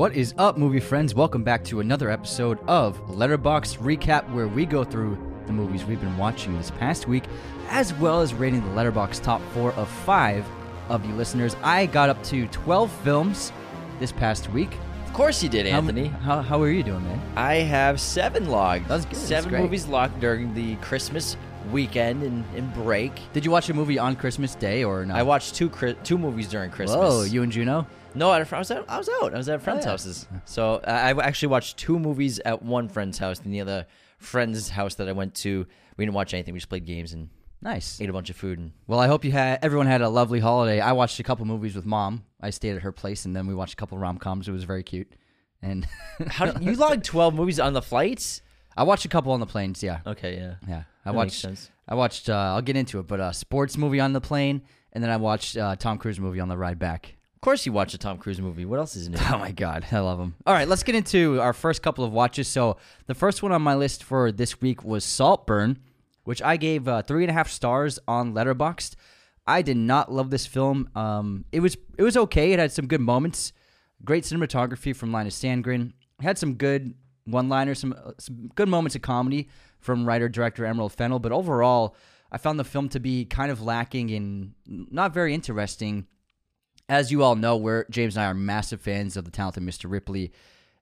What is up, movie friends? Welcome back to another episode of Letterboxd Recap, where we go through the movies we've been watching this past week, as well as rating the Letterboxd top four of five of you listeners. I got up to 12 films this past week. Of course you did, How- Anthony. How, how, are you doing, man? I have seven logged. That's good, that's Seven great. movies logged during the Christmas weekend and, and break. Did you watch a movie on Christmas Day or not? I watched two Chri- two movies during Christmas. Whoa, you and Juno? No, I was out. I was out. I was at friends' yeah. houses. So I I actually watched two movies at one friend's house, and the other friend's house that I went to, we didn't watch anything. We just played games and Nice. ate a bunch of food. And Well, I hope you had everyone had a lovely holiday. I watched a couple movies with mom. I stayed at her place, and then we watched a couple rom coms. It was very cute. And how did, you logged twelve movies on the flights? I watched a couple on the planes. Yeah, Okay, yeah. yeah. I That makes watched. sense. I watched. Uh, I'll get into it, but a sports movie on the plane, and then I watched uh, Tom Cruise movie on the ride back. Of course, you watch a Tom Cruise movie. What else is new? Oh my god, I love him. All right, let's get into our first couple of watches. So the first one on my list for this week was Saltburn, which I gave uh, three and a half stars on Letterboxd. I did not love this film. Um, it was it was okay. It had some good moments, great cinematography from Linus Sandgren. It had some good one-liners, some uh, some good moments of comedy from writer director Emerald Fennell. But overall, I found the film to be kind of lacking and not very interesting as you all know, we're James and I are massive fans of the talented Mr. Ripley,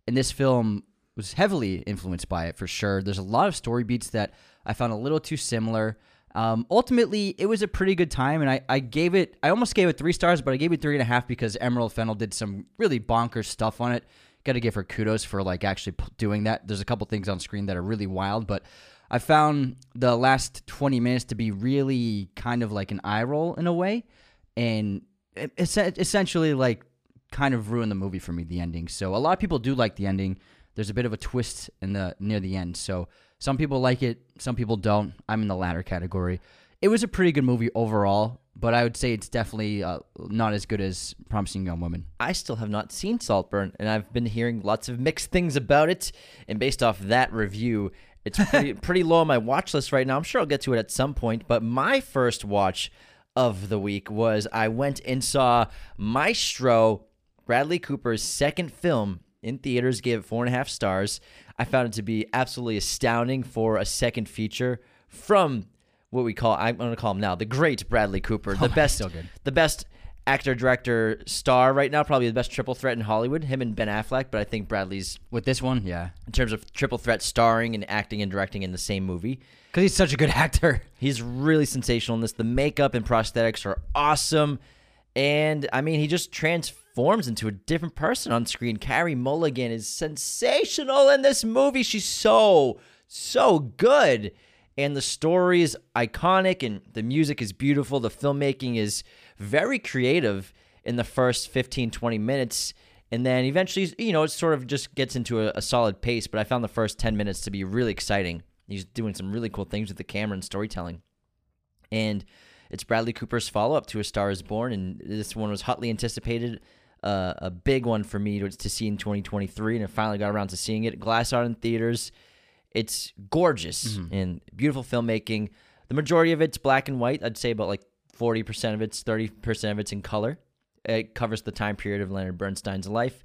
and this film was heavily influenced by it for sure. There's a lot of story beats that I found a little too similar. Um, ultimately, it was a pretty good time, and I, I gave it, I almost gave it three stars, but I gave it three and a half because Emerald Fennell did some really bonkers stuff on it. Got to give her kudos for like actually doing that. There's a couple things on screen that are really wild, but I found the last 20 minutes to be really kind of like an eye roll in a way, and essentially like kind of ruined the movie for me the ending so a lot of people do like the ending there's a bit of a twist in the near the end so some people like it some people don't i'm in the latter category it was a pretty good movie overall but i would say it's definitely uh, not as good as promising young woman I still have not seen Saltburn, and I've been hearing lots of mixed things about it. And based off that review, it's pretty, pretty low on my watch list right now. I'm sure I'll get to it at some point. But my first watch of the week was I went and saw Maestro, Bradley Cooper's second film in theaters, gave it four and a half stars. I found it to be absolutely astounding for a second feature from what we call, I'm going to call him now, the great Bradley Cooper, the oh, best, so good. the best actor, director, star right now, probably the best triple threat in Hollywood, him and Ben Affleck. But I think Bradley's, with this one yeah in terms of triple threat starring and acting and directing in the same movie, because he's such a good actor He's really sensational in this. The makeup and prosthetics are awesome. And I mean, he just transforms into a different person on screen. Carey Mulligan is sensational in this movie. She's so, so good. And the story is iconic and the music is beautiful. The filmmaking is very creative in the first 15, 20 minutes. And then eventually, you know, it sort of just gets into a, a solid pace. But I found the first 10 minutes to be really exciting. He's doing some really cool things with the camera and storytelling. And it's Bradley Cooper's follow up to A Star is Born. And this one was hotly anticipated. Uh, a big one for me to, to see in 2023. And I finally got around to seeing it. Glass Art in theaters. It's gorgeous and beautiful filmmaking. The majority of it's black and white. I'd say about like 40% of it's, 30% of it's in color. It covers the time period of Leonard Bernstein's life.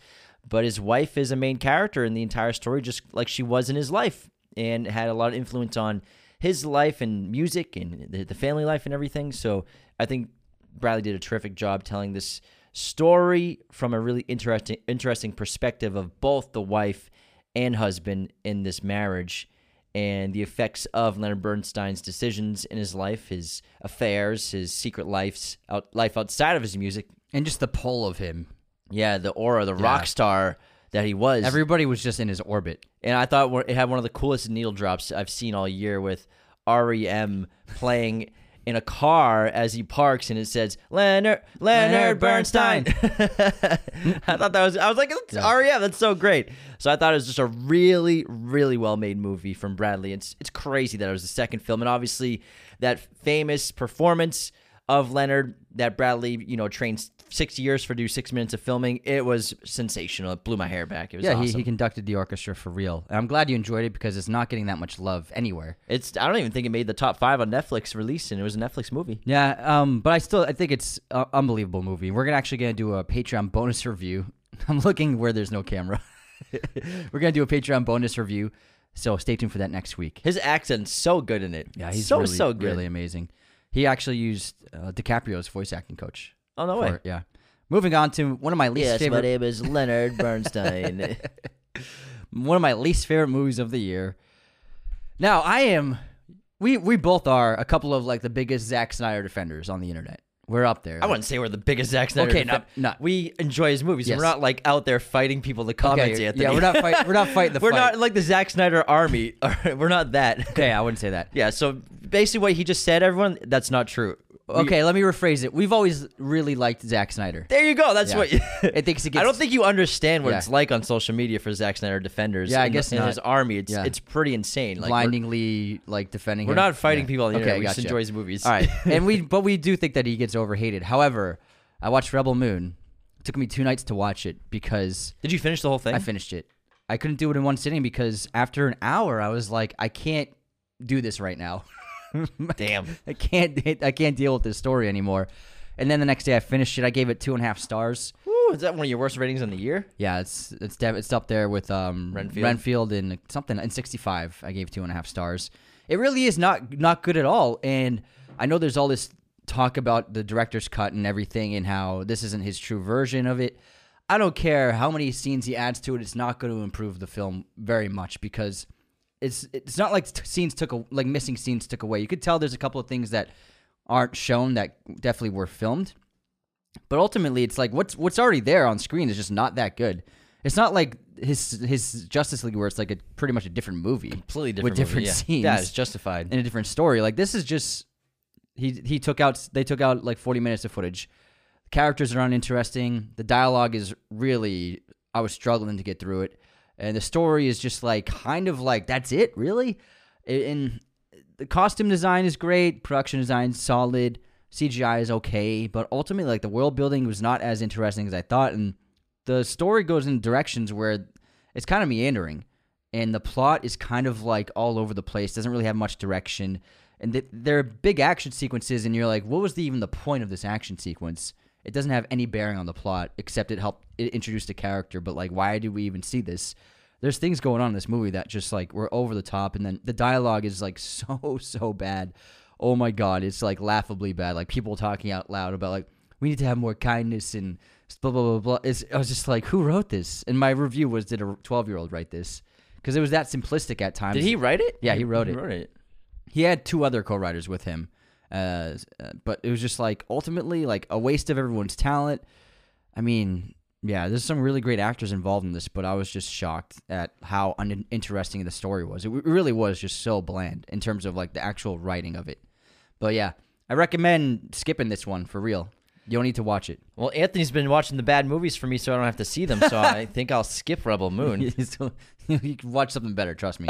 But his wife is a main character in the entire story, just like she was in his life, and had a lot of influence on his life and music and the, the family life and everything. So I think Bradley did a terrific job telling this story from a really interesting interesting perspective of both the wife and husband in this marriage and the effects of Leonard Bernstein's decisions in his life, his affairs, his secret lives, out, life outside of his music. and just the pull of him Yeah, the aura, the rock star that he was. everybody was just in his orbit and I thought it had one of the coolest needle drops I've seen all year with REM playing in a car as he parks and it says Leonard Leonard Bernstein. I thought that was I was like it's REM that's so great. So I thought it was just a really really well made movie from Bradley. It's it's crazy that it was the second film and obviously that famous performance of Leonard that Bradley you know trained six years for do six minutes of filming. It was sensational. It blew my hair back. It was yeah awesome. he, he conducted the orchestra for real and i'm glad you enjoyed it because it's not getting that much love anywhere It's I don't even think it made the top five on Netflix release, and it was a Netflix movie. Yeah, um, but I still I think it's an unbelievable movie. We're gonna actually gonna do a Patreon bonus review I'm looking where there's no camera. We're gonna do a Patreon bonus review, so stay tuned for that next week. His accent's so good in it. Yeah, he's so really, so good. really amazing. He actually used uh, DiCaprio's voice acting coach. Oh no way. yeah. Moving on to one of my least Yes, my favorite, name is Leonard Bernstein. one of my least favorite movies of the year. Now I am, we we both are a couple of like the biggest Zack Snyder defenders on the internet. We're up there. I wouldn't say we're the biggest Zack Snyder. Okay, fan. no- no. We enjoy his movies. Yes. We're not like out there fighting people to Okay, comments. Anthony. yeah, we're not fight, we're not fighting the we're fight. not like the Zack Snyder army. we're not that. Okay, I wouldn't say that. Yeah. So basically, what he just said, everyone, that's not true. We- Okay, let me rephrase it. We've always really liked Zack Snyder. there you go. That's Yeah. what. It thinks it gets. I don't think you understand what Yeah. it's like on social media for Zack Snyder defenders. Yeah, I guess not. his army. It's Yeah. it's pretty insane. Like blindingly like defending. We're, him. not fighting people on the Okay, internet. We gotcha. just enjoy his movies. All right, and we but we do think that he gets overhated. However, I watched Rebel Moon. It took me two nights to watch it because Did you finish the whole thing? I finished it. I couldn't do it in one sitting because after an hour, I was like, I can't do this right now. Damn. I can't. I can't deal with this story anymore. And then the next day, I finished it. I gave it two and a half stars. Woo, is that one of your worst ratings in the year? Yeah, it's it's dev- it's up there with um Renfield? Renfield and something in sixty five. I gave two and a half stars. It really is not not good at all. And I know there's all this talk about the director's cut and everything, and how this isn't his true version of it. I don't care how many scenes he adds to it. It's not going to improve the film very much because it's it's not like scenes took a, like missing scenes took away. You could tell there's a couple of things that aren't shown that definitely were filmed. But ultimately, it's like what's what's already there on screen is just not that good. It's not like his his Justice League where it's like a pretty much a different movie, Completely different. with movie, different yeah. scenes Yeah, it's justified. in a different story. Like this is just he he took out they took out like forty minutes of footage. Characters are uninteresting. The dialogue is really I was struggling to get through it, and the story is just like kind of like that's it really. And the costume design is great, production design solid, CGI is okay, but ultimately like the world building was not as interesting as I thought, and the story goes in directions where it's kind of meandering and the plot is kind of like all over the place doesn't really have much direction and th- there are big action sequences and you're like what was the, even the point of this action sequence it doesn't have any bearing on the plot except it helped it introduced a character but like why did we even see this? There's things going on in this movie that just like were over the top and then the dialogue is like so so bad. Oh my god it's like laughably bad like people talking out loud about like we need to have more kindness and blah blah blah blah. It's, i was just like who wrote this? And my review was did a 12 year old write this? Because it was that simplistic at times. Did he write it? Yeah, he wrote it. He wrote it. he had two other co-writers with him uh, but it was just like ultimately like a waste of everyone's talent. I mean yeah there's some really great actors involved in this but i was just shocked at how uninteresting the story was. It really was just so bland in terms of like the actual writing of it. But yeah i recommend skipping this one for real. You don't need to watch it. Well, Anthony's been watching the bad movies for me, so I don't have to see them. So I think I'll skip Rebel Moon. So, you can watch something better trust me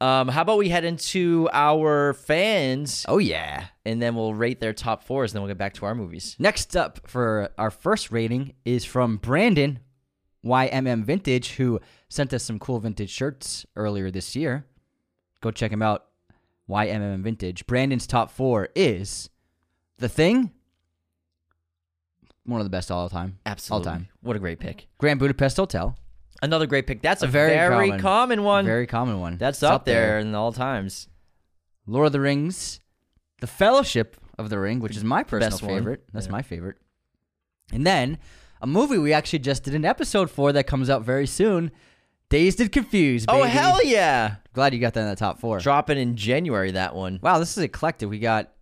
Um, how about we head into our fans, oh yeah and then we'll rate their top fours, and then we'll get back to our movies. Next up for our first rating is from Brandon YMM Vintage, who sent us some cool vintage shirts earlier this year. Go check him out. YMM Vintage. Brandon's top four is The Thing, one of the best all time. Absolutely. All time. What a great pick. Grand Budapest Hotel, Another great pick. That's a, A very very, common- common, one. very common one. That's It's up, there in all times. Lord of the Rings, The Fellowship of the Ring, which is my personal favorite. That's Yeah. my favorite. And then a movie we actually just did an episode for that comes out very soon. Dazed and Confused. Oh hell yeah! Glad you got that in the top four. Dropping in January that one. Wow, this is eclectic. We got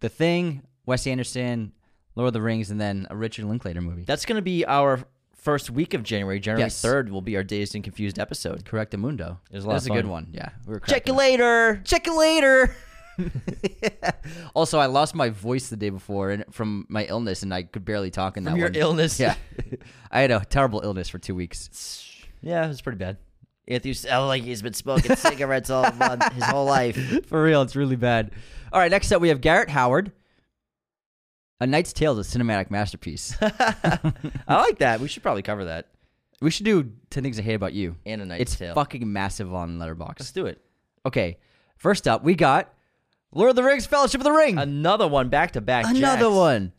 The Thing, Wes Anderson, Lord of the Rings, and then a Richard Linklater movie. That's gonna be our first week of January. January Yes. third will be our Dazed and Confused episode. Correct Mundo. It was a of a good one. Yeah, we were Check you later. Check you later. also, I lost my voice the day before and from my illness, and I could barely talk in From that your one. illness. Yeah, I had a terrible illness for two weeks. Yeah, it was pretty bad. Anthony sounded oh, like he's been smoking cigarettes all month, his whole life. For real, it's really bad. All right, next up we have Garrett Howard. A Knight's Tale is a cinematic masterpiece. I like that. We should probably cover that. we should do 10 Things I Hate About You. And a Knight's It's Tale. fucking massive on Letterboxd. Let's do it. Okay, first up, we got Lord of the Rings Fellowship of the Ring. Another one back to back. Another jacks. one.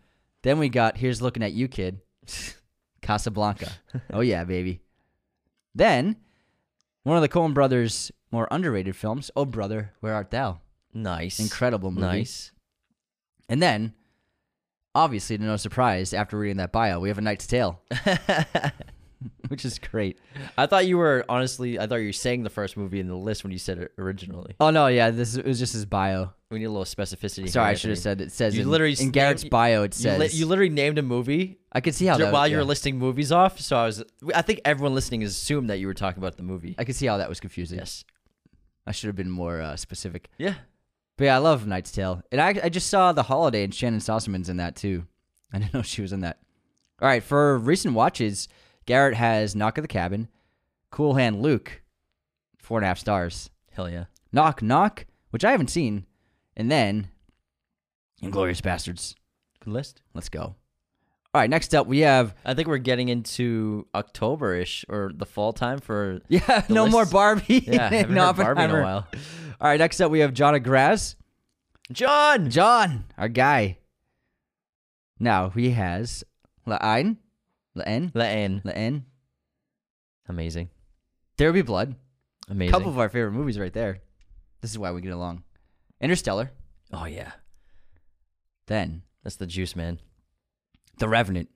Then we got Here's Looking at You, Kid. Casablanca. oh, yeah, baby. Then, one of the Coen brothers' more underrated films, Oh Brother, Where Art Thou? Nice. Incredible movie. Nice. And then, obviously, to no surprise, after reading that bio, we have A Knight's Tale, which is great. I thought you were honestly. I thought you were saying the first movie in the list when you said it originally. Oh, no, yeah, this it was just his bio. We need a little specificity. Sorry, I should have said it says You in, literally in Garrett's named- bio, it You, says. li- you literally named a movie I could see how that, while you yeah. were listing movies off. So I was. I think everyone listening assumed that you were talking about the movie. I could see how that was confusing. yes. I should have been more uh, specific. Yeah. But yeah, I love Knight's Tale. And I, I just saw The Holiday and Shannyn Sossamon's in that too. I didn't know she was in that. All right, for recent watches, Garrett has Knock at the Cabin, Cool Hand Luke, four and a half stars. Hell yeah. Knock Knock, which I haven't seen, and then Inglourious Basterds. Good list. Let's go. All right, next up we have I think we're getting into October ish or the fall time for. yeah, no more Barbie. Yeah, haven't no heard Barbie in a while. All right, next up we have John Graz. John. John, our guy. Now he has La Haine, La N, The N. La N. Amazing. There Will Be Blood. Amazing. A couple of our favorite movies right there. This is why we get along. Interstellar. oh yeah. Then That's the juice, man. The Revenant.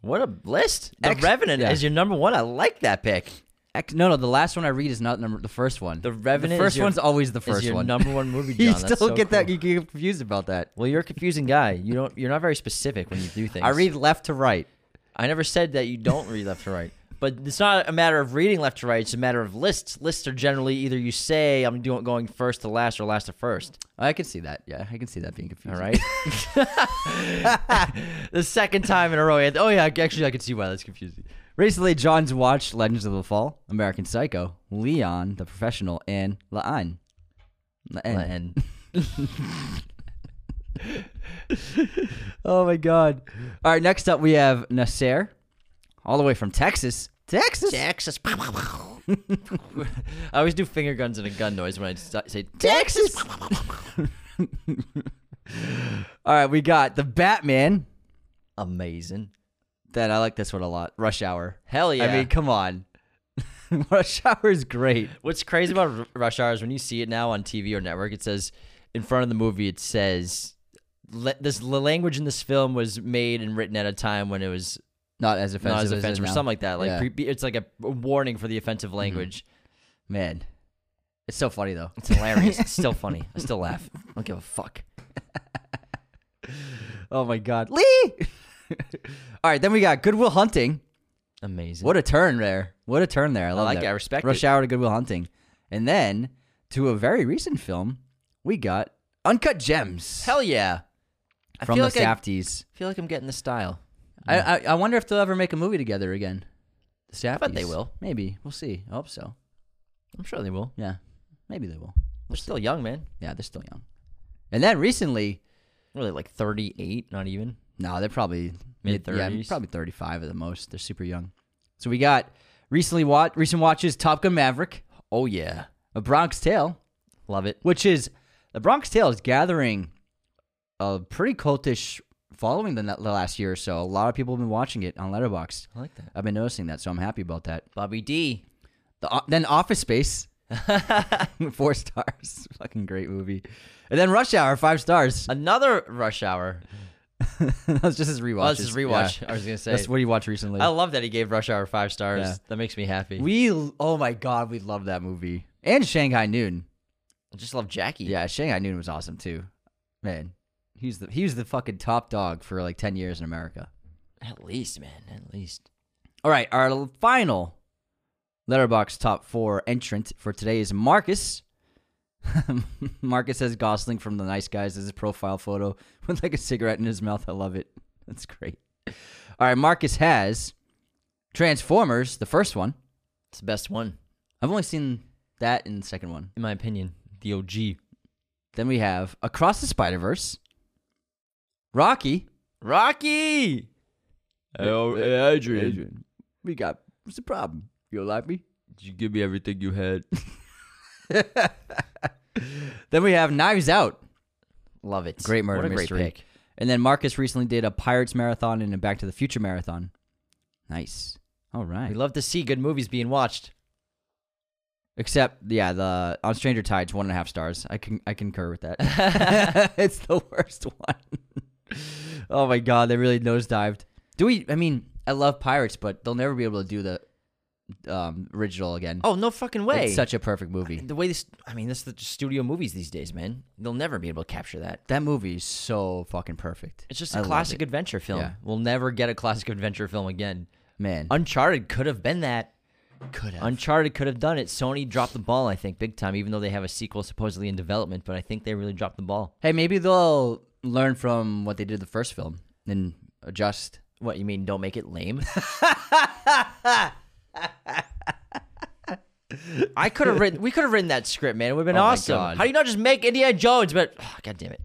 What a list! The Ex- Revenant yeah. is your number one. I like that pick. Ex- no, no, the last one I read is not number the first one. The Revenant The first is your- one's always the Is first your one. number one movie, you John. That's still so get that. You get confused about that. Well, you're a confusing guy. You don't. You're not very specific when you do things. I read left to right. I never said that you don't read left to right. But it's not a matter of reading left to right. It's a matter of lists. Lists are generally either you say I'm doing going first to last or last to first. Oh, I can see that. Yeah, I can see that being confusing. All right. the second time in a row. Oh yeah, actually I can see why that's confusing. Recently, John's watched Legends of the Fall, American Psycho, Leon, the Professional, and La Haine. La Haine. Oh my god. All right, next up we have Nasser, all the way from Texas. Texas. Texas. I always do finger guns and a gun noise when I say Texas. all right, we got the Batman. amazing. Then I like this one a lot. Rush Hour. Hell yeah. I mean, come on. Rush Hour is great. What's crazy about R- Rush Hour is when you see it now on TV or network, it says in front of the movie, it says le- this the language in this film was made and written at a time when it was Not as offensive, not as offensive or now. something like that. Like Yeah. pre- it's like a warning for the offensive mm-hmm. language. Man, it's so funny though. It's hilarious. it's still funny. I still laugh. I don't give a fuck. Oh my God, Lee! All right, then we got Good Will Hunting. Amazing. What a turn there! What a turn there! I love like that. it. I respect Rush it. Hour to Good Will Hunting, and then to a very recent film, we got Uncut Gems Hell yeah. I from feel the like I feel like I'm getting the style. I, I I wonder if they'll ever make a movie together again. The Safdies. bet they will. Maybe we'll see. I hope so. I'm sure they will. Yeah, maybe they will. They're still young, man. Yeah, they're still young. And then recently, What are they like 38? Not even. No, they're probably mid- Yeah, Mid-thirties? probably thirty-five at the most. They're super young. So we got recently watch recent watches Top Gun Maverick, Oh yeah, A Bronx Tale, love it. which is the Bronx Tale is gathering a pretty cultish following the, the last year or so. A lot of people have been watching it on Letterboxd. I like that. I've been noticing that, so I'm happy about that. Bobby D. The, then Office Space, four stars, fucking great movie. And then Rush Hour, five stars. Another Rush Hour. that was just his rewatch. Oh, this is rewatch. I was gonna say. That's what you watched recently. I love that he gave Rush Hour five stars. Yeah. That makes me happy. We oh my god, we love that movie. And Shanghai Noon. I just love Jackie. Yeah, Shanghai Noon was awesome too. Man, he's the he was the fucking top dog for like 10 years in America. At least, man. At least. All right, our final Letterboxd top 4 entrant for today is Marcus. Marcus says Gosling from The Nice Guys as his profile photo with like a cigarette in his mouth. I love it. That's great. All right, Marcus has Transformers, the first one. It's the best one, I've only seen that in the second one. in my opinion. The OG. Then we have Across the Spider Verse, Rocky. Rocky. Oh, Adrian, we got what's the problem? You don't like me? Did you give me everything you had? Then we have Knives Out, Love it. Great murder what a mystery. Great pick. and then Marcus recently did a Pirates marathon and a Back to the Future marathon. Nice. All right. We love to see good movies being watched. Except, yeah, the on Stranger Tides, one and a half stars. I can I concur with that. it's the worst one. oh my god, they really nosedived. Do we? I mean, I love pirates, but they'll never be able to do the um, original again. Oh no fucking way! it's such a perfect movie. the way this. I mean, this is the studio movies these days, man. They'll never be able to capture that. That movie is so fucking perfect. It's just I a love classic adventure film. Yeah. We'll never get a classic adventure film again. man. Uncharted could have been that. Could have. Uncharted could have done it. Sony dropped the ball, I think, big time. Even though they have a sequel supposedly in development, but I think they really dropped the ball. hey, maybe they'll learn from what they did the first film and adjust. What you mean? Don't make it lame. I could have written. We could have written that script, man. It would have been Oh awesome. How do you not just make Indiana Jones? But oh, God damn it,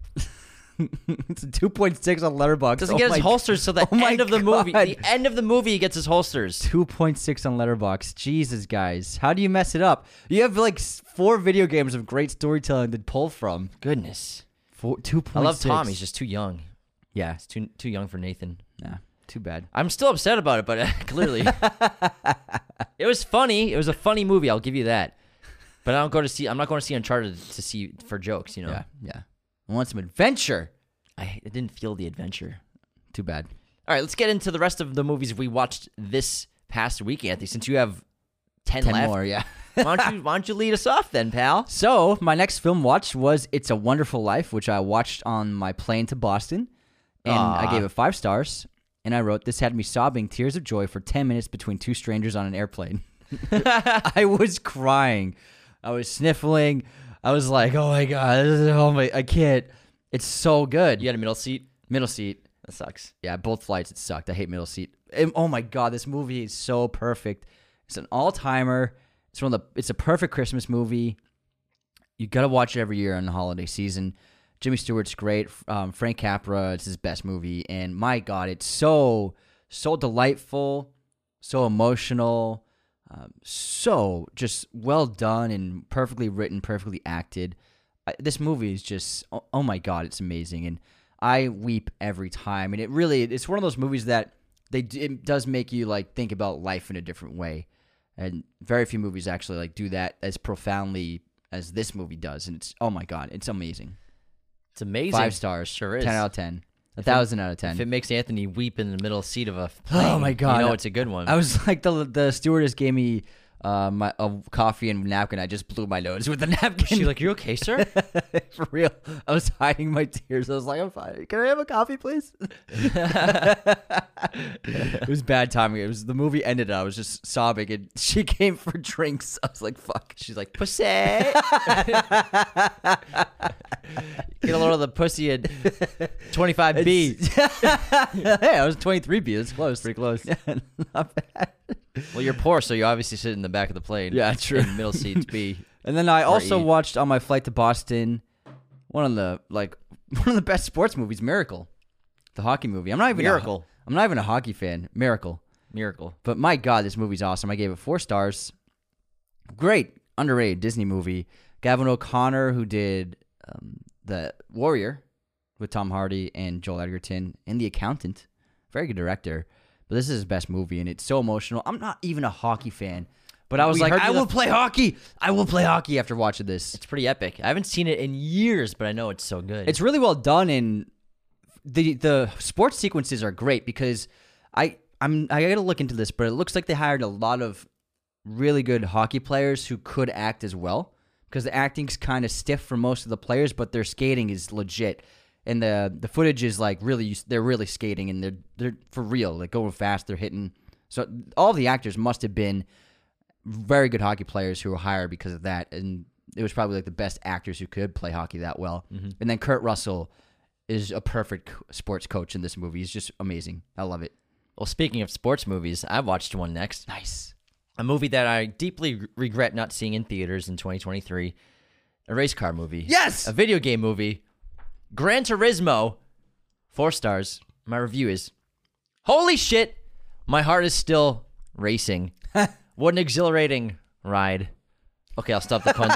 it's a two point six on Letterboxd. doesn't Oh get his holsters. So the oh end of the movie, God. the end of the movie, he gets his holsters. 2.6 on Letterboxd. Jesus, guys, how do you mess it up? You have like four video games of great storytelling to pull from. Goodness, Four, 2.6. I love Tom. He's just too young. yeah, it's too too young for Nathan. nah, too bad. I'm still upset about it, but uh, clearly, it was funny. It was a funny movie. I'll give you that. But I don't go to see. I'm not going to see Uncharted to see for jokes. You know, Yeah, yeah. I want some adventure. I, I didn't feel the adventure. Too bad. All right, let's get into the rest of the movies we watched this past week, Anthony. Since you have ten left, more, yeah. why don't you why don't you lead us off then, pal? So my next film watch was "It's a Wonderful Life," which I watched on my plane to Boston, and I gave it five stars. And I wrote, "This had me sobbing tears of joy for ten minutes between two strangers on an airplane." I was crying, I was sniffling. I was like, "Oh my god, this is, oh my, I can't." It's so good. You had a middle seat. Middle seat. That sucks. Yeah, both flights it sucked. I hate middle seat. And, oh my god, this movie is so perfect. It's an all timer. It's one of the. It's a perfect Christmas movie. You gotta watch it every year in the holiday season. Jimmy Stewart's great. Um, Frank Capra, it's his best movie, and my god, it's so so delightful, so emotional, um, so just well done and perfectly written, perfectly acted. I, this movie is just oh, oh my god, it's amazing, and I weep every time. And it really it's one of those movies that they it does make you like think about life in a different way, and very few movies actually like do that as profoundly as this movie does. And it's oh my god, it's amazing. It's amazing. Five stars, Sure is. ten out of ten, a If it- thousand out of ten. If it makes Anthony weep in the middle seat of a oh plane, Oh my God. you know it's a good one. I was like the the stewardess gave me uh, my a coffee and napkin. I just blew my nose with the napkin. She's like, "You okay, sir?" For real, I was hiding my tears. I was like, "I'm fine. Can I have a coffee, please?" it was bad timing. It was the movie ended. I was just sobbing, and she came for drinks. I was like, "Fuck." She's like, "Pussy." Get a load of the pussy at 25B. hey, I was 23B. That's close. Pretty close. Yeah, not bad. Well, you're poor, so you obviously sit in the back of the plane. Yeah, true. In middle seats B. And then I also E. watched on my flight to Boston one of the like one of the best sports movies, Miracle, the hockey movie. I'm not even Miracle. A, I'm not even a hockey fan. Miracle, Miracle. but my God, this movie's awesome. I gave it four stars. Great, underrated Disney movie. Gavin O'Connor, who did um, the Warrior with Tom Hardy and Joel Edgerton, and The Accountant, very good director. But this is his best movie, and it's so emotional. I'm not even a hockey fan, but I was We like, heard I you the- will play hockey. I will play hockey after watching this. It's pretty epic. I haven't seen it in years, but I know it's so good. It's really well done, and the the sports sequences are great because I I'm I got to look into this, but it looks like they hired a lot of really good hockey players who could act as well because the acting's kind of stiff for most of the players, but their skating is legit. And the the footage is like really they're really skating and they're they're for real like going fast they're hitting so all the actors must have been very good hockey players who were hired because of that and it was probably like the best actors who could play hockey that well. Mm-hmm. And then Kurt Russell is a perfect sports coach in this movie. He's just amazing. I love it. Well, speaking of sports movies, I watched one next. Nice. A movie that I deeply regret not seeing in theaters in 2023. A race car movie. Yes! A video game movie. Gran Turismo. Four stars. My review is Holy shit! My heart is still racing. what an exhilarating ride. Okay, I'll stop the puns.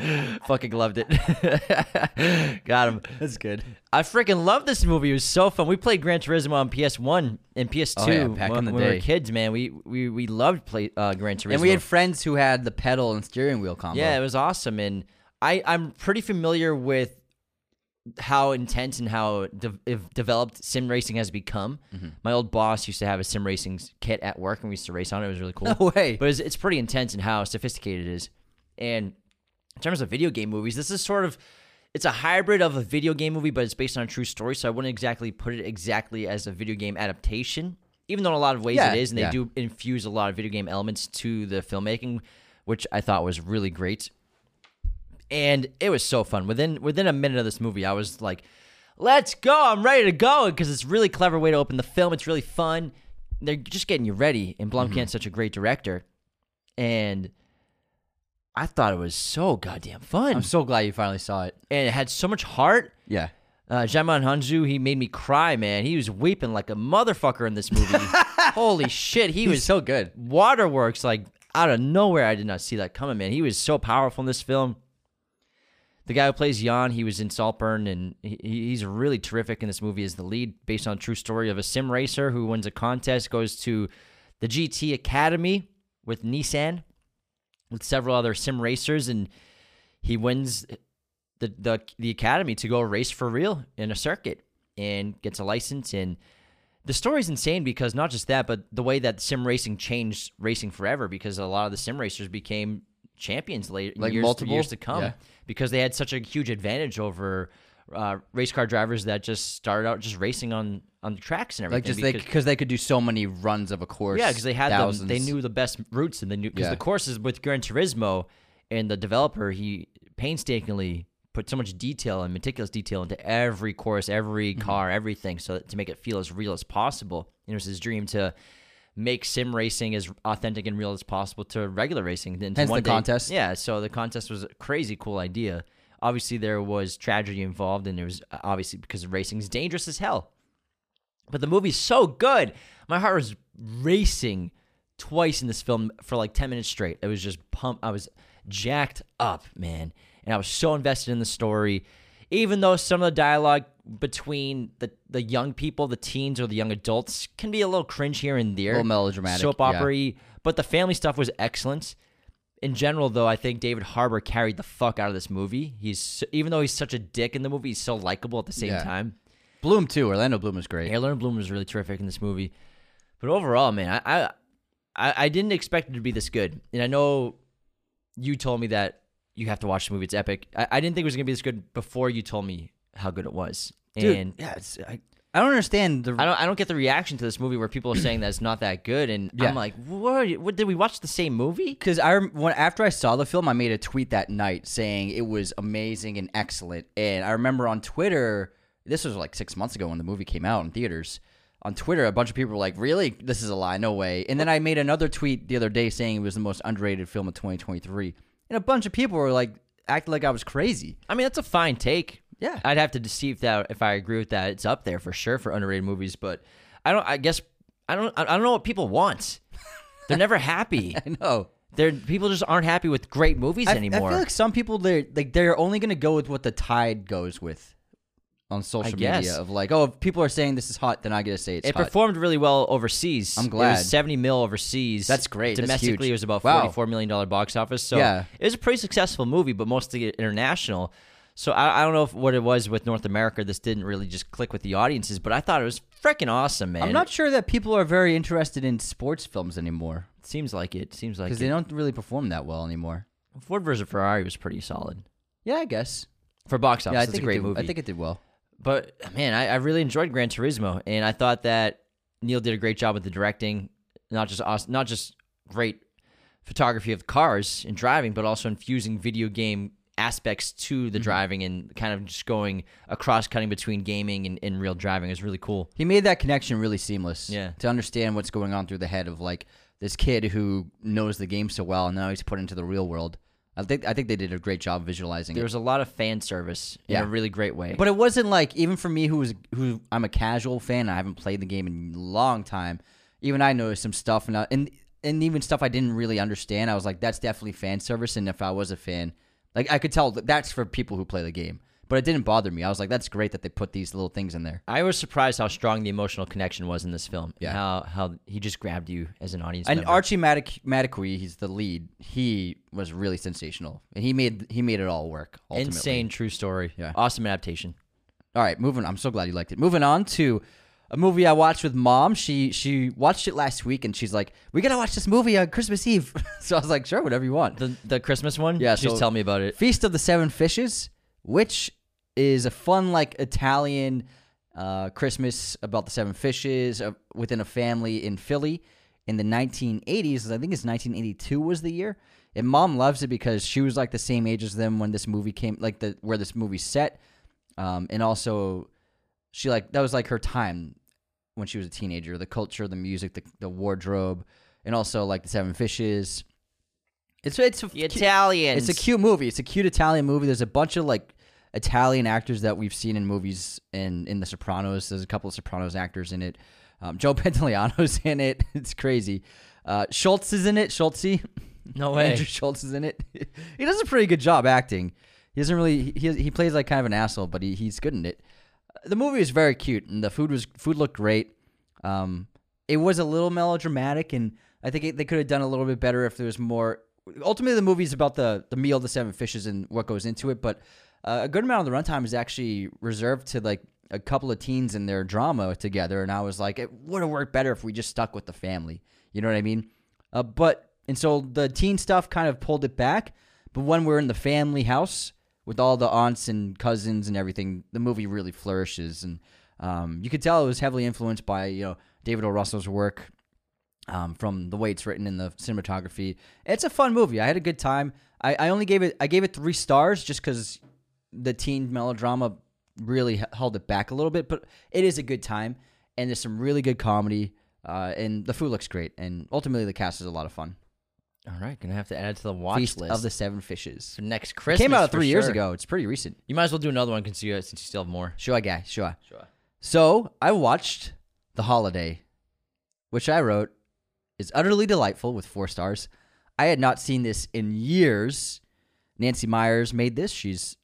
Fucking loved it. Got him. That's good. I freaking love this movie. It was so fun. We played Gran Turismo on PS1 and PS2 Oh, yeah, back when, in the when we were kids, man. We we we loved play uh, Gran Turismo. And we had friends who had the pedal and steering wheel combo. yeah, it was awesome. And I I'm pretty familiar with how intense and how de- developed sim racing has become. Mm-hmm. My old boss used to have a sim racing kit at work, and we used to race on it. It was really cool. No way. But it's, it's pretty intense in how sophisticated it is. And in terms of video game movies, this is sort of it's a hybrid of a video game movie, but it's based on a true story. So I wouldn't exactly put it exactly as a video game adaptation, even though in a lot of ways Yeah, it is, and they yeah. do infuse a lot of video game elements to the filmmaking, which I thought was really great. And it was so fun. Within within a minute of this movie, I was like, "Let's go! I'm ready to go!" Because it's a really clever way to open the film. It's really fun. They're just getting you ready, and Blomkamp's Mm-hmm. such a great director, and I thought it was so goddamn fun, I'm so glad you finally saw it. and it had so much heart. Yeah. Uh, Djimon Hounsou, he made me cry, man. He was weeping like a motherfucker in this movie. Holy shit, he He was was so good. waterworks like out of nowhere. I did not see that coming, man. He was so powerful in this film. The guy who plays Jann, he was in Saltburn, and he, he's really terrific in this movie as the lead, based on true story of a sim racer who wins a contest, goes to the GT Academy with Nissan, with several other sim racers, and he wins the the the academy to go race for real in a circuit and gets a license. And the story's insane because not just that, but the way that sim racing changed racing forever because a lot of the sim racers became champions later Like years, multiple? years to come Yeah. because they had such a huge advantage over uh, race car drivers that just started out just racing on on the tracks and everything. Like just they because- because they could do so many runs of a course. yeah, because they had thousands. them. They knew the best routes, and they knew because Yeah. the courses with Gran Turismo and the developer, he painstakingly put so much detail and meticulous detail into every course, every Mm-hmm. car, everything, so that, to make it feel as real as possible. And it was his dream to make sim racing as authentic and real as possible to regular racing. Then to Hence one the day- contest. Yeah, so the contest was a crazy cool idea. Obviously, there was tragedy involved, and it was uh, obviously because racing is dangerous as hell. But the movie's so good. My heart was racing twice in this film for like 10 minutes straight. It was just pumped. I was jacked up, man. And I was so invested in the story. Even though some of the dialogue between the, the young people, the teens or the young adults, can be a little cringe here and there. A little melodramatic, Soap yeah. opera But the family stuff was excellent. In general, though, I think David Harbour carried the fuck out of this movie. He's even though he's such a dick in the movie, he's so likable at the same Yeah. time. Bloom too. Orlando Bloom was great. Orlando Bloom was really terrific in this movie. But overall, man, I I I didn't expect it to be this good. And I know you told me that you have to watch the movie. It's epic. I, I didn't think it was gonna be this good before you told me how good it was. Dude, and yeah, it's, I, I don't understand the. I don't I don't get the reaction to this movie where people are saying that it's not that good. And Yeah. I'm like, what, what? Did we watch the same movie? because I when after I saw the film, I made a tweet that night saying it was amazing and excellent. And I remember on Twitter, this was like six months ago when the movie came out in theaters. On Twitter, a bunch of people were like, "Really? This is a lie? No way!" And then I made another tweet the other day saying it was the most underrated film of 2023, and a bunch of people were like, acting like I was crazy. I mean, that's a fine take. Yeah. I'd have to if that if I agree with that. It's up there for sure for underrated movies, but I don't. I guess I don't. I don't know what people want. They're never happy. I know. They're people just aren't happy with great movies I, anymore. I feel like some people they're like they're only gonna go with what the tide goes with on social media of like, oh, if people are saying this is hot, then I gotta say it's it hot. performed really well overseas. I'm It glad. was seventy mil overseas. That's great. That's Domestically, huge. it was about Wow. forty four million dollar box office. So Yeah. it was a pretty successful movie, but mostly international. So I, I don't know if what it was with North America. This didn't really just click with the audiences, but I thought it was freaking awesome, man. I'm not sure that people are very interested in sports films anymore Seems like it. Seems like because they don't really perform that well anymore. Ford versus Ferrari was pretty solid Yeah, I guess. for box office. yeah, I it's a great it did, movie. I think it did well. But man, I, I really enjoyed Gran Turismo, and I thought that Neill did a great job with the directing. Not just awesome, not just great photography of cars and driving, but also infusing video game aspects to Mm-hmm. the driving and kind of just going across cutting between gaming and, and real driving is really cool. He made that connection really seamless. Yeah. To understand what's going on through the head of like this kid who knows the game so well and now he's put into the real world. I think I think they did a great job visualizing There it. was a lot of fan service in Yeah. a really great way. But it wasn't like even for me who was who I'm a casual fan, I haven't played the game in a long time. Even I noticed some stuff and I, and and even stuff I didn't really understand. I was like, that's definitely fan service. And if I was a fan, like I could tell that that's for people who play the game. But it didn't bother me. I was like, that's great that they put these little things in there. I was surprised how strong the emotional connection was in this film. Yeah. How how he just grabbed you as an audience And member. Archie Madekwe, he's the lead. He was really sensational, and he made he made it all work. Ultimately. Insane true story. Yeah. Awesome adaptation. All right, moving. I'm so glad you liked it. Moving on to a movie I watched with mom. She she watched it last week, and she's like, "We gotta watch this movie on Christmas Eve." so I was like, "Sure, whatever you want." The the Christmas one? Yeah, Just so- tell me about it. Feast of the Seven Fishes, which is a fun like Italian uh, Christmas about the seven fishes uh, within a family in Philly in the 1980s. I think it's 1982 was the year. And mom loves it because she was like the same age as them when this movie came, like the where this movie set, um, and also she like that was like her time when she was a teenager. The culture, the music, the, the wardrobe, and also like the Seven Fishes. It's it's a Italians. it's a cute movie. It's a cute Italian movie. There's a bunch of like Italian actors that we've seen in movies in in The Sopranos. There's a couple of Sopranos actors in it. Um, Joe Pantoliano's in it. It's crazy. Uh, Schulz is in it. Schultze. No way. Andrew Schulz is in it. he does a pretty good job acting. He doesn't really. He he plays like kind of an asshole, but he, he's good in it. The movie is very cute, and the food was food looked great. Um, it was a little melodramatic, and I think it, they could have done a little bit better if there was more. Ultimately, the movie is about the the meal of the seven fishes and what goes into it, but uh, a good amount of the runtime is actually reserved to like a couple of teens and their drama together. And I was like, it would have worked better if we just stuck with the family. You know what I mean? Uh, but and so the teen stuff kind of pulled it back. But when we're in the family house with all the aunts and cousins and everything, the movie really flourishes. And um, you could tell it was heavily influenced by you know David O. Russell's work um, from the way it's written in the cinematography. It's a fun movie. I had a good time. I, I only gave it I gave it three stars just because the teen melodrama really held it back a little bit, but it is a good time and there's some really good comedy. Uh, and the food looks great, and ultimately the cast is a lot of fun. All right, gonna have to add it to the watch Feast list of the Seven Fishes. for next It came out three years sure. ago. It's pretty recent. You might as well do another one since you since you still have more. Sure, guy. Sure. Sure. So I watched The Holiday, which I wrote is utterly delightful with four stars. I had not seen this in years. Nancy Meyers made this. She's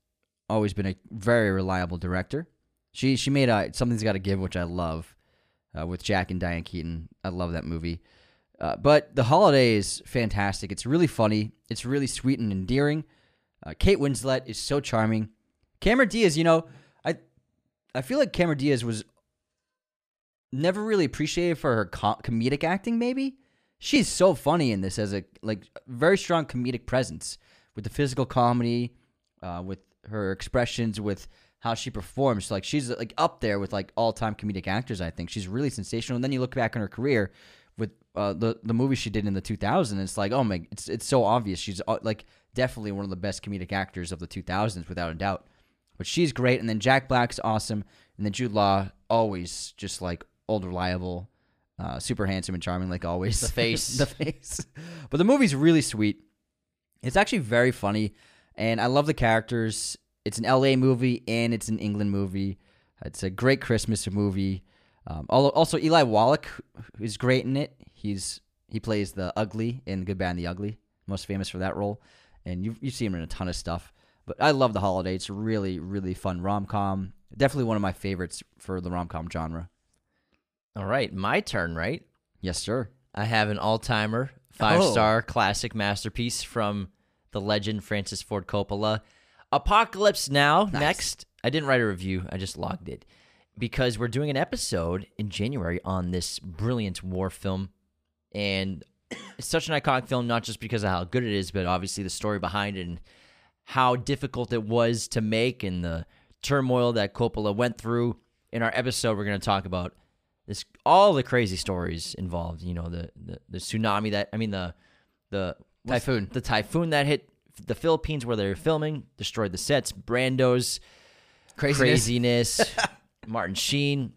always been a very reliable director. She she made uh, something's got to give, which I love, uh, with Jack and Diane Keaton. I love that movie. Uh, but The Holiday is fantastic. It's really funny. It's really sweet and endearing. Uh, Kate Winslet is so charming. Cameron Diaz, you know, I I feel like Cameron Diaz was never really appreciated for her co- comedic acting. Maybe she's so funny in this as a like very strong comedic presence with the physical comedy, uh, with her expressions, with how she performs. Like she's like up there with like all time comedic actors. I think she's really sensational. And then you look back on her career with uh, the the movie she did in the 2000s. It's like oh my, it's it's so obvious. She's uh, like definitely one of the best comedic actors of the 2000s without a doubt. But she's great, and then Jack Black's awesome, and then Jude Law always just like old reliable, uh, super handsome and charming like always. The face. the face. But the movie's really sweet. It's actually very funny, and I love the characters. It's an LA movie and it's an England movie. It's a great Christmas movie. Um, al- also, Eli Wallach is great in it. He's he plays the ugly in Good Bad and the Ugly, most famous for that role, and you you see him in a ton of stuff. But I love the holiday. It's a really really fun rom com. Definitely one of my favorites for the rom com genre. All right, my turn, right? Yes, sir. I have an all timer, five star classic masterpiece from the legend Francis Ford Coppola. Apocalypse Now. Next, I didn't write a review, I just logged it because we're doing an episode in January on this brilliant war film. And it's such an iconic film, not just because of how good it is, but obviously the story behind it and how difficult it was to make and the turmoil that Coppola went through. In our episode, we're going to talk about this all the crazy stories involved. You know, the, the the tsunami that I mean the the Typhoon. The typhoon that hit the Philippines where they were filming destroyed the sets. Brando's Craziness. craziness, Martin Sheen,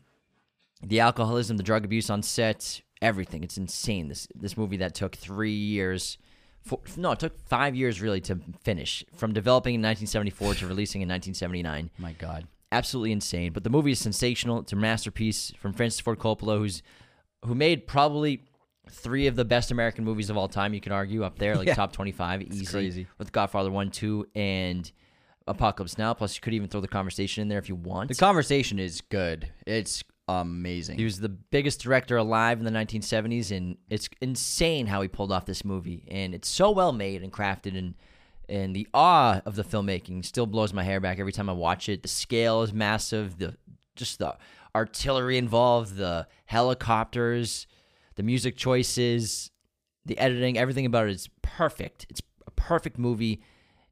the alcoholism, the drug abuse on set, everything. It's insane. This this movie that took three years. Four, no, it took five years really to finish from developing in 1974 to releasing in 1979 My God. absolutely insane. But the movie is sensational. It's a masterpiece from Francis Ford Coppola, who's who made probably three of the best American movies of all time. You can argue up there, like Yeah. top twenty-five, easy. crazy. With Godfather one, two, and Apocalypse Now. Plus, you could even throw the conversation in there if you want. The conversation is good. It's amazing. he was the biggest director alive in the 1970s, and it's insane how he pulled off this movie. And it's so well made and crafted, and and the awe of the filmmaking still blows my hair back every time I watch it. The scale is massive. The just the artillery involved, the helicopters, the music choices, the editing, everything about it is perfect. It's a perfect movie,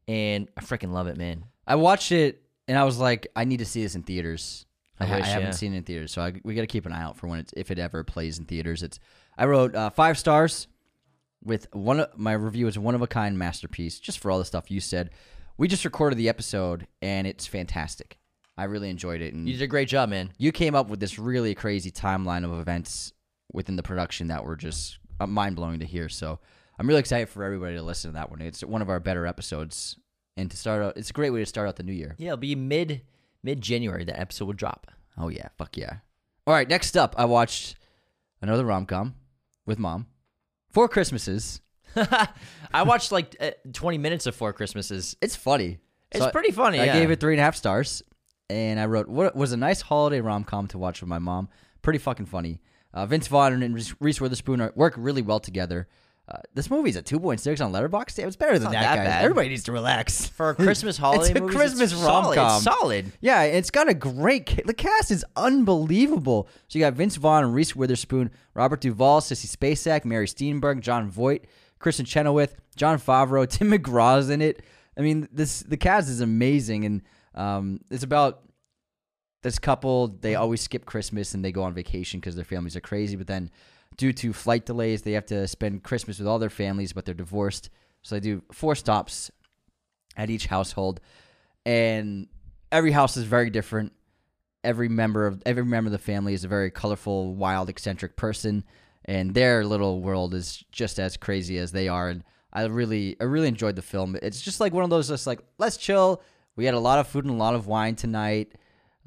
and I freaking love it, man. I watched it and I was like, I need to see this in theaters. I, I ha- I haven't yeah. seen it in theaters, so I, we got to keep an eye out for when it's if it ever plays in theaters. It's I wrote uh, five stars with one. Of, my review is one of a kind masterpiece, just for all the stuff you said. We just recorded the episode and it's fantastic. I really enjoyed it, and You did a great job, man. you came up with this really crazy timeline of events within the production that were just uh, mind blowing to hear. So I'm really excited for everybody to listen to that one. It's one of our better episodes, and to start out, it's a great way to start out the new year. Yeah, it'll be mid mid January that episode will drop. Oh yeah, fuck yeah. All right, next up, I watched another rom com with mom. Four Christmases. I watched like uh, 20 minutes of Four Christmases. It's funny. It's So pretty funny. I yeah. gave it three and a half stars, and I wrote what was a nice holiday rom com to watch with my mom. Pretty fucking funny. Uh, Vince Vaughn and Reese- Witherspoon are, work really well together. Uh, this movie's a 2.6 on Letterboxd. It's better than not that, that bad. Everybody needs to relax. for a Christmas holiday. it's a movies, Christmas rom com. Solid. Yeah, it's got a great. Ca- the cast is unbelievable. So you got Vince Vaughn and Reese Witherspoon, Robert Duvall, Sissy Spacek, Mary Steenburgen, Jon Voight, Kristin Chenoweth, Jon Favreau, Tim McGraw's in it. I mean, this the cast is amazing, and um, it's about this couple. They always skip Christmas and they go on vacation because their families are crazy. But then, due to flight delays, they have to spend Christmas with all their families, but they're divorced. So they do four stops at each household, and every house is very different. Every member of every member of the family is a very colorful, wild, eccentric person, and their little world is just as crazy as they are. And I really, I really enjoyed the film. It's just like one of those, just like let's chill. We had a lot of food and a lot of wine tonight.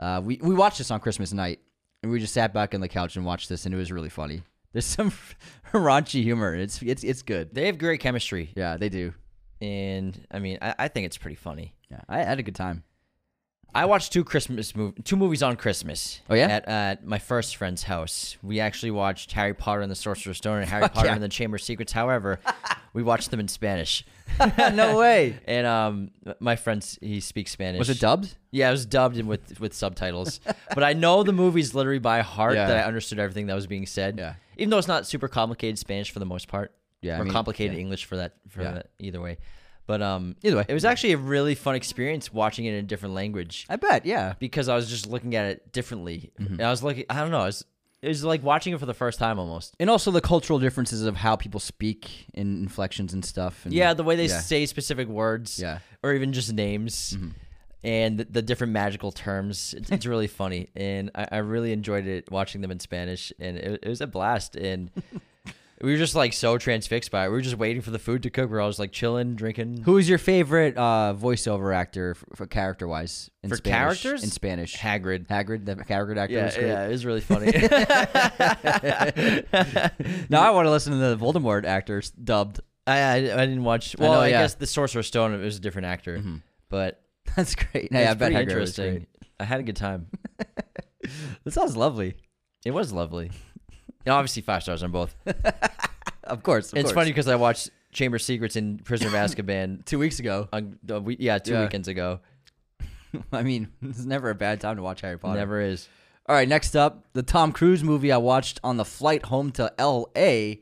Uh, we we watched this on Christmas night, and we just sat back on the couch and watched this, and it was really funny. There's some raunchy humor. It's it's it's good. They have great chemistry, Yeah, they do. and I mean, I, I think it's pretty funny. Yeah, I had a good time. I watched two Christmas mov- two movies on Christmas. Oh, yeah? at, at my first friend's house. We actually watched Harry Potter and the Sorcerer's Stone and Harry Fuck Potter yeah. and the Chamber of Secrets. However, we watched them in Spanish. no way. And um, my friend he speaks Spanish. Was it dubbed? Yeah, it was dubbed and with with subtitles. but I know the movies literally by heart Yeah. that I understood everything that was being said. Yeah. Even though it's not super complicated Spanish for the most part. Yeah, I Or mean, complicated yeah. English for that for Yeah. that either way. But um Either way. It was actually a really fun experience watching it in a different language I bet. Yeah. because I was just looking at it differently. Mm-hmm. And I was looking I don't know, it was, it was like watching it for the first time almost. And also the cultural differences of how people speak in inflections and stuff. And Yeah, the way they yeah. say specific words. Yeah. Mm-hmm. Or even just names. And the, the different magical terms, it's, it's really funny, and I, I really enjoyed it watching them in Spanish, and it, it was a blast. And we were just like so transfixed by it. We were just waiting for the food to cook. We are all just like chilling, drinking. Who is your favorite uh, voiceover actor for, for character wise? For characters? in Spanish. Hagrid. Hagrid, the Hagrid actor Yeah, was great. yeah, it was really funny. Now I want to listen to the Voldemort actors dubbed. I, I I didn't watch. I Well, know, I, yeah. Mm-hmm. guess the Sorcerer's Stone it was a different actor, but That's great. it's Yeah, I bet Hagrid interesting. I had a good time. That sounds lovely. It was lovely. And obviously, five stars on both. Of course. of it's course. funny because I watched Chamber of Secrets and Prisoner of Azkaban. Two weeks ago. On the week, yeah, two Yeah. weekends ago. I mean, it's never a bad time to watch Harry Potter. Never is. All right, next up, the Tom Cruise movie I watched on the flight home to L.A.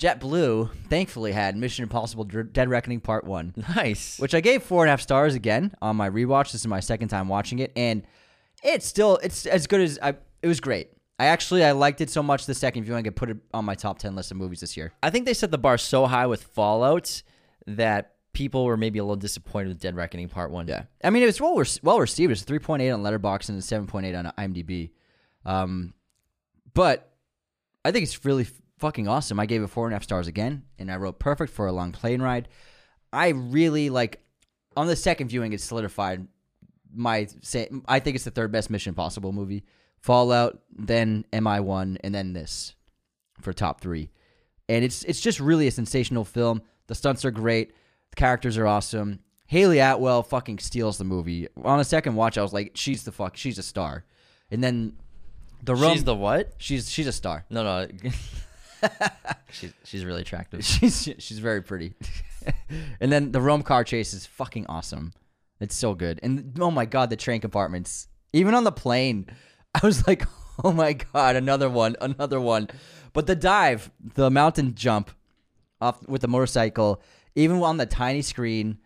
JetBlue thankfully had Mission Impossible Dr- Dead Reckoning Part 1, Nice. which I gave four and a half stars again on my rewatch. This is my second time watching it, and it's still it's as good as I. It was great. I actually I liked it so much the second viewing I could put it on my top ten list of movies this year. I think they set the bar so high with Fallout that people were maybe a little disappointed with Dead Reckoning Part One. Yeah, I mean it was well well received. It's three point eight on Letterboxd and seven point eight on IMDb. Um, but I think it's really fucking awesome. I gave it four and a half stars again, and I wrote perfect for a long plane ride. I really like on the second viewing, it solidified my say. I think it's the third best Mission Impossible movie. Fallout, then MI1, and then this for top three. And it's it's just really a sensational film. The stunts are great. The characters are awesome. Hayley Atwell fucking steals the movie. On a second watch, I was like, she's the fuck, she's a star. And then the room, She's the what? she's she's a star. No, no. she's she's really attractive. She's she's very pretty. and then the Rome car chase is fucking awesome. It's so good. And oh my god, the train compartments. Even on the plane, I was like, "Oh my god, another one, another one." But the dive, the mountain jump off with the motorcycle, even on the tiny screen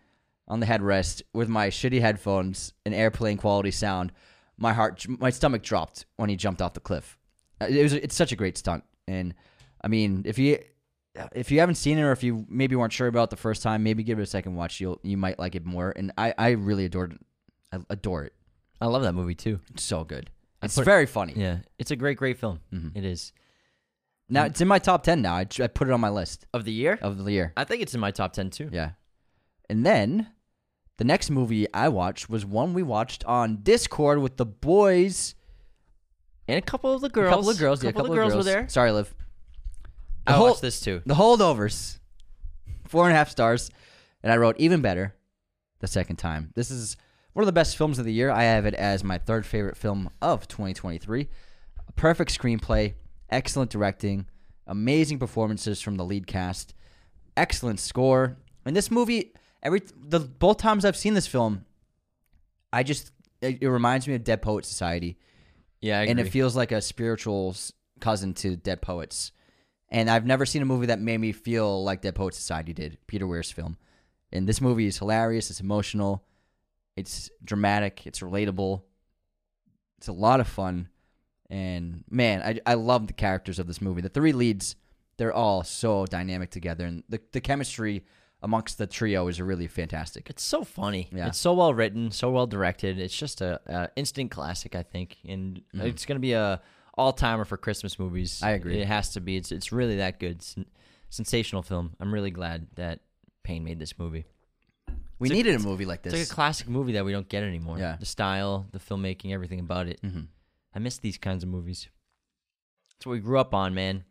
on the headrest with my shitty headphones and airplane quality sound, my heart my stomach dropped when he jumped off the cliff. Uh, It was it's such a great stunt. And I mean, if you if you haven't seen it or if you maybe weren't sure about it the first time, maybe give it a second watch. You'll you might like it more. And I I really adored I adore it. I love that movie too. It's so good. I It's put- very funny. Yeah, it's a great, great film. Mm-hmm. It is Now mm. it's in my top ten. Now I, I put it on my list of the year. of the year. I think it's in my top ten too. Yeah, and then the next movie I watched was one we watched on Discord with the boys. And a couple of the girls. A couple of girls. yeah, a couple of girls were there. Sorry, Liv. The I whole- watched this too. The holdovers, four and a half stars, and I wrote even better the second time. This is one of the best films of the year. I have it as my third favorite film of 2023. A perfect screenplay, excellent directing, amazing performances from the lead cast, excellent score. And this movie, every the both times I've seen this film, I just it, it reminds me of Dead Poet Society Yeah, I and it feels like a spiritual cousin to Dead Poets. And I've never seen a movie that made me feel like Dead Poets Society did, Peter Weir's film. And this movie is hilarious, it's emotional, it's dramatic, it's relatable, it's a lot of fun. And man, I, I love the characters of this movie. The three leads, they're all so dynamic together. And the, the chemistry amongst the trio is really fantastic. It's so funny. Yeah. It's so well written, so well directed. It's just a, a instant classic, I think, and mm-hmm. it's gonna be a all timer for Christmas movies. I agree. It has to be. It's it's really that good. Sen- sensational film. I'm really glad that Payne made this movie. We It's needed a movie like this. It's like a classic movie that we don't get anymore. Yeah. The style, the filmmaking, everything about it. Mhm. I miss these kinds of movies. That's what we grew up on, man.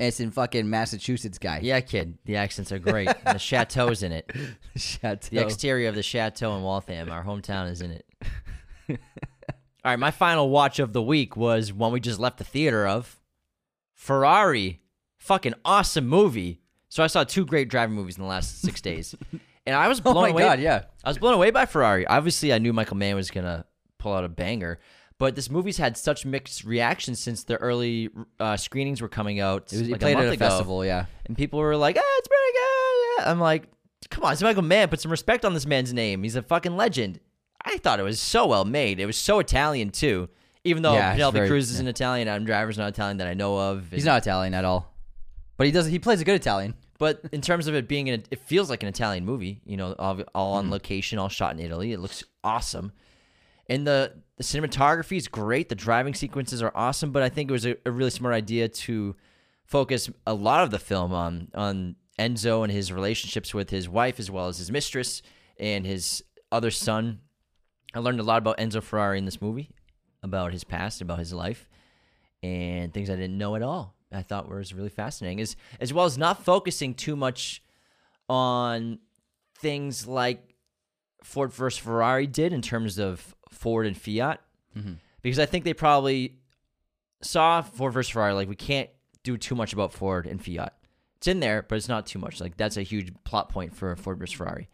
And it's in fucking Massachusetts, guy. Yeah, kid. The accents are great. and the chateau's in it. Chateau. The exterior of the chateau in Waltham, our hometown, is in it. All right, my final watch of the week was one we just left the theater of Ferrari. Fucking awesome movie. So I saw two great driving movies in the last six days. And I was Oh blown my away. god, yeah. I was blown away by Ferrari. Obviously, I knew Michael Mann was gonna pull out a banger, but this movie's had such mixed reactions since the early uh, screenings were coming out. It was, like played at a ago. festival, yeah. and people were like, "Ah, it's pretty good." I'm like, "Come on, it's Michael Mann. Put some respect on this man's name. He's a fucking legend." I thought it was so well made. It was so Italian too. Even though Yeah, Penelope very- Cruz is yeah. an Italian, Adam Driver's not Italian that I know of. He's not Italian at all. But he does he plays a good Italian. But in terms of it being, an, it feels like an Italian movie. You know, all, all on hmm. location, all shot in Italy. It looks awesome, and the the cinematography is great. The driving sequences are awesome. But I think it was a, a really smart idea to focus a lot of the film on on Enzo and his relationships with his wife as well as his mistress and his other son. I learned a lot about Enzo Ferrari in this movie, about his past, about his life, and things I didn't know at all. I thought was really fascinating, as as well as not focusing too much on things like Ford versus Ferrari did in terms of Ford and Fiat, mm-hmm. because I think they probably saw Ford versus Ferrari like we can't do too much about Ford and Fiat. It's in there, but it's not too much. Like that's a huge plot point for Ford versus Ferrari.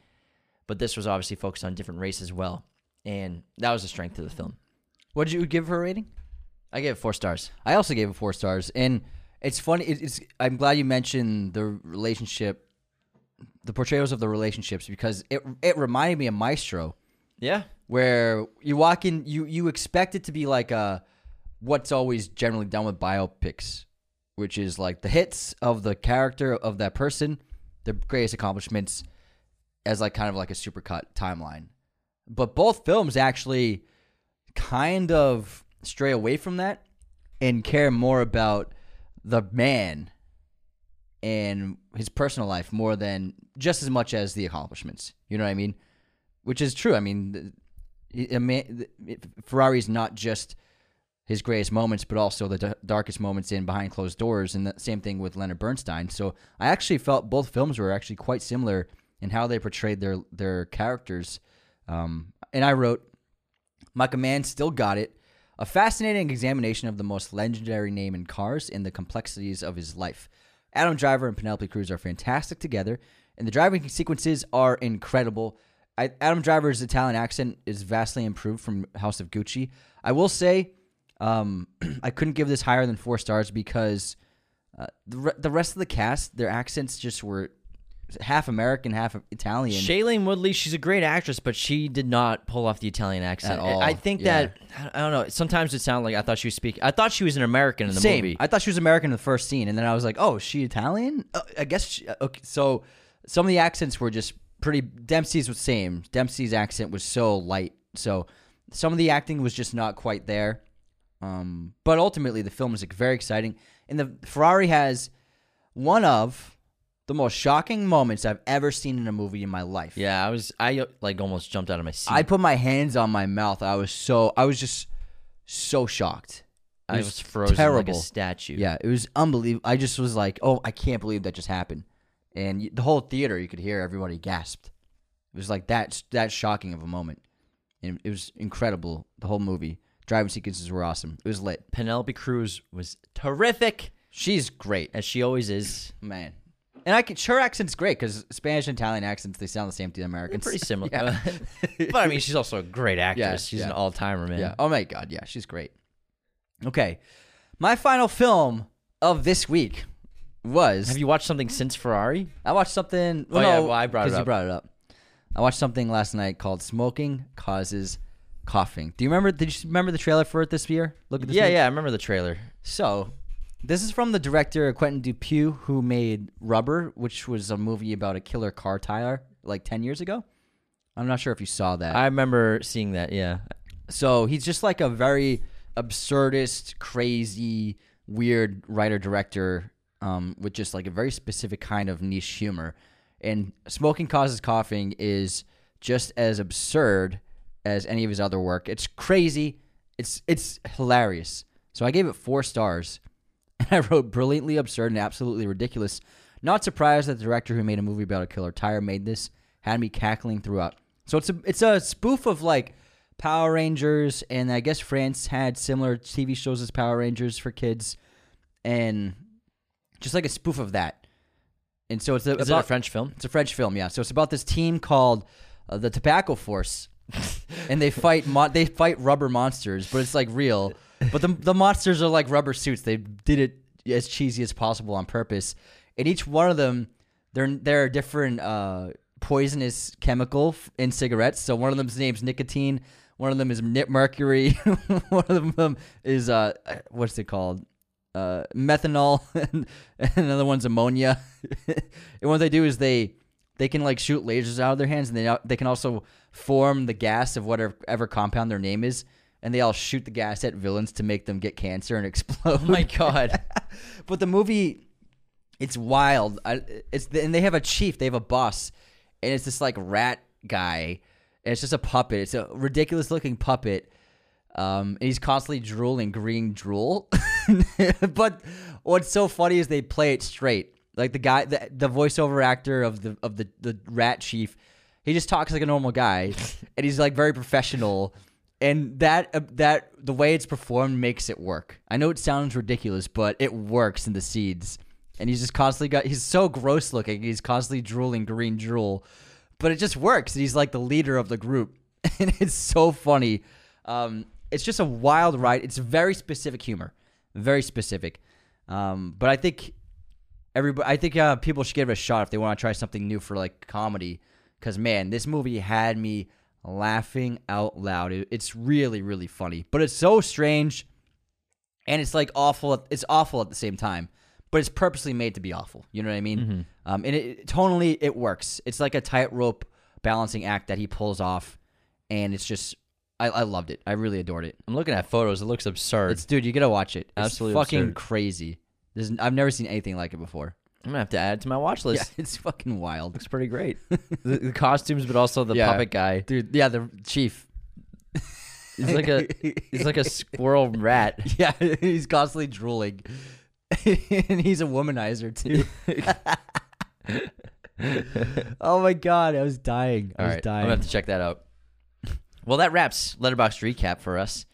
But this was obviously focused on different races as well, and that was the strength of the film. What did you give her a rating? I gave it four stars. I also gave it four stars. And it's funny it- it's I'm glad you mentioned the relationship the portrayals of the relationships because it it reminded me of Maestro. Yeah, where you walk in you you expect it to be like a what's always generally done with biopics, which is like the hits of the character of that person, their greatest accomplishments, as like kind of like a supercut timeline. But both films actually kind of stray away from that and care more about the man and his personal life more than just as much as the accomplishments. You know what I mean? Which is true. I mean, a man, Ferrari's not just his greatest moments, but also the d- darkest moments in behind closed doors, and the same thing with Leonard Bernstein. So I actually felt both films were actually quite similar in how they portrayed their their characters. Um, and I wrote, Michael Mann still got it. A fascinating examination of the most legendary name in cars and the complexities of his life. Adam Driver and Penelope Cruz are fantastic together, and the driving sequences are incredible. I, Adam Driver's Italian accent is vastly improved from House of Gucci. I will say, um, I couldn't give this higher than four stars because uh, the re- the rest of the cast, their accents just were half American, half Italian. Shailene Woodley, she's a great actress, but she did not pull off the Italian accent At all, I think yeah. that I don't know. Sometimes it sounded like I thought she was speaking. I thought she was an American in the Same. movie. I thought she was American in the first scene, and then I was like, "Oh, is she Italian?" Uh, I guess. She, uh, okay, so some of the accents were just pretty. Dempsey's was same. Dempsey's accent was so light, so some of the acting was just not quite there. Um, but ultimately, the film is like, very exciting, and the Ferrari has one of the most shocking moments I've ever seen in a movie in my life. yeah, I was. I like almost jumped out of my seat. I put my hands on my mouth. I was so. I was just so shocked. It I was was frozen like terrible. a statue. Yeah, it was unbelievable. I just was like, "Oh, I can't believe that just happened," and the whole theater, you could hear everybody gasped. It was like that that shocking of a moment, and it was incredible. The whole movie, driving sequences were awesome. It was lit. Penelope Cruz was terrific, She's great, as she always is. man. And I can her accent's great because Spanish and Italian accents they sound the same to the Americans. Pretty similar. Yeah. but I mean, she's also a great actress. Yeah, she's yeah. an all timer, man. Yeah. Oh my god. Yeah, she's great. Okay, my final film of this week was. Have you watched something since Ferrari? I watched something. Well, Oh, yeah, no, well, I brought it because you brought it up. I watched something last night called "Smoking Causes Coughing." Do you remember? Did you remember the trailer for it this year? Look at this. Yeah, movie. yeah. I remember the trailer. So, this is from the director Quentin Dupieux, who made Rubber, which was a movie about a killer car tire like ten years ago. I'm not sure if you saw that. I remember seeing that. Yeah. So he's just like a very absurdist, crazy, weird writer director um, with just like a very specific kind of niche humor. And Smoking Causes Coughing is just as absurd as any of his other work. It's crazy. It's it's hilarious. So I gave it four stars. And I wrote brilliantly absurd and absolutely ridiculous. Not surprised that the director who made a movie about a killer tire made this had me cackling throughout. So it's a it's a spoof of like Power Rangers, and I guess France had similar TV shows as Power Rangers for kids, and just like a spoof of that. And so it's a, Is it a French film? it's a French film, yeah. So it's about this team called uh, the Tobacco Force, and they fight mo- they fight rubber monsters, but it's like real. But the the monsters are like rubber suits. They did it as cheesy as possible on purpose. And each one of them, they're they're a different uh, poisonous chemical in cigarettes. So one of them's name's nicotine. One of them is mercury. one of them is uh, what's it called? uh, methanol, and, and another one's ammonia. and what they do is they they can like shoot lasers out of their hands, and they they can also form the gas of whatever ever compound their name is, and they all shoot the gas at villains to make them get cancer and explode. Oh my god. but the movie, it's wild. I, it's and they have a chief, they have a boss, and it's this like rat guy. And it's just a puppet. It's a ridiculous looking puppet. Um, and he's constantly drooling green drool. but what's so funny is they play it straight. Like the guy, the, the voiceover actor of the of the the rat chief, he just talks like a normal guy, and he's like very professional. And that uh, that the way it's performed makes it work. I know it sounds ridiculous, but it works in the seeds. And he's just constantly got. He's so gross looking. He's constantly drooling green drool, but it just works. He's like the leader of the group, and it's so funny. Um, it's just a wild ride. It's very specific humor, very specific. Um, but I think everybody, I think uh, people should give it a shot if they want to try something new for like comedy. Because man, this movie had me laughing out loud. It's really, really funny, but it's so strange and it's like awful. It's awful at the same time, but it's purposely made to be awful. You know what I mean? Um, and it tonally it works. It's like a tightrope balancing act that he pulls off, and it's just I, I loved it. I really adored it. I'm looking at photos. It looks absurd. It's dude, you gotta watch it. It's Absolutely fucking absurd. crazy. There's, I've never seen anything like it before. I'm gonna have to add it to my watch list. Yeah, it's fucking wild, Looks pretty great. the, the costumes, but also the Yeah. puppet guy. dude. Yeah, the chief. He's like a he's like a squirrel rat. Yeah, he's constantly drooling, and he's a womanizer too. oh my god, I was dying. I All was right, dying. I'm gonna have to check that out. Well, that wraps Letterboxd recap for us,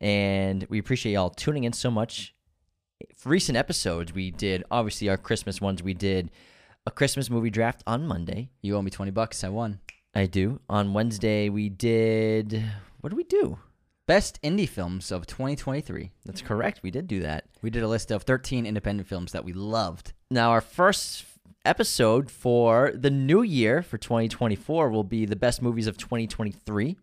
and we appreciate y'all tuning in so much. For recent episodes, we did obviously our Christmas ones. We did a Christmas movie draft on Monday. you owe me twenty bucks. I won. I do. On Wednesday, we did. What did we do? Best indie films of 2023. That's correct. We did do that. We did a list of 13 independent films that we loved. Now, our first episode for the new year for 2024 will be the best movies of 2023.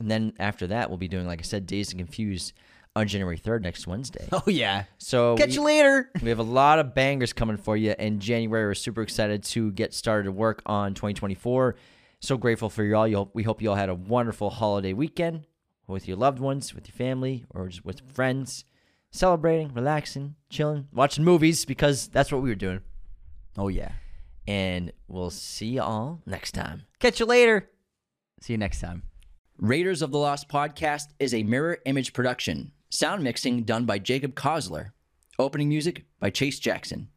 And then after that, we'll be doing, like I said, Dazed and Confused on January 3rd next Wednesday. Oh yeah. So Catch we, you later. we have a lot of bangers coming for you in January. We're super excited to get started to work on 2024. So grateful for y'all. you we hope you all had a wonderful holiday weekend with your loved ones, with your family, or just with friends, celebrating, relaxing, chilling, watching movies because that's what we were doing. Oh yeah. And we'll see you all next time. Catch you later. See you next time. Raiders of the Lost podcast is a mirror image production. Sound mixing done by Jacob Kosler. Opening music by Chase Jackson.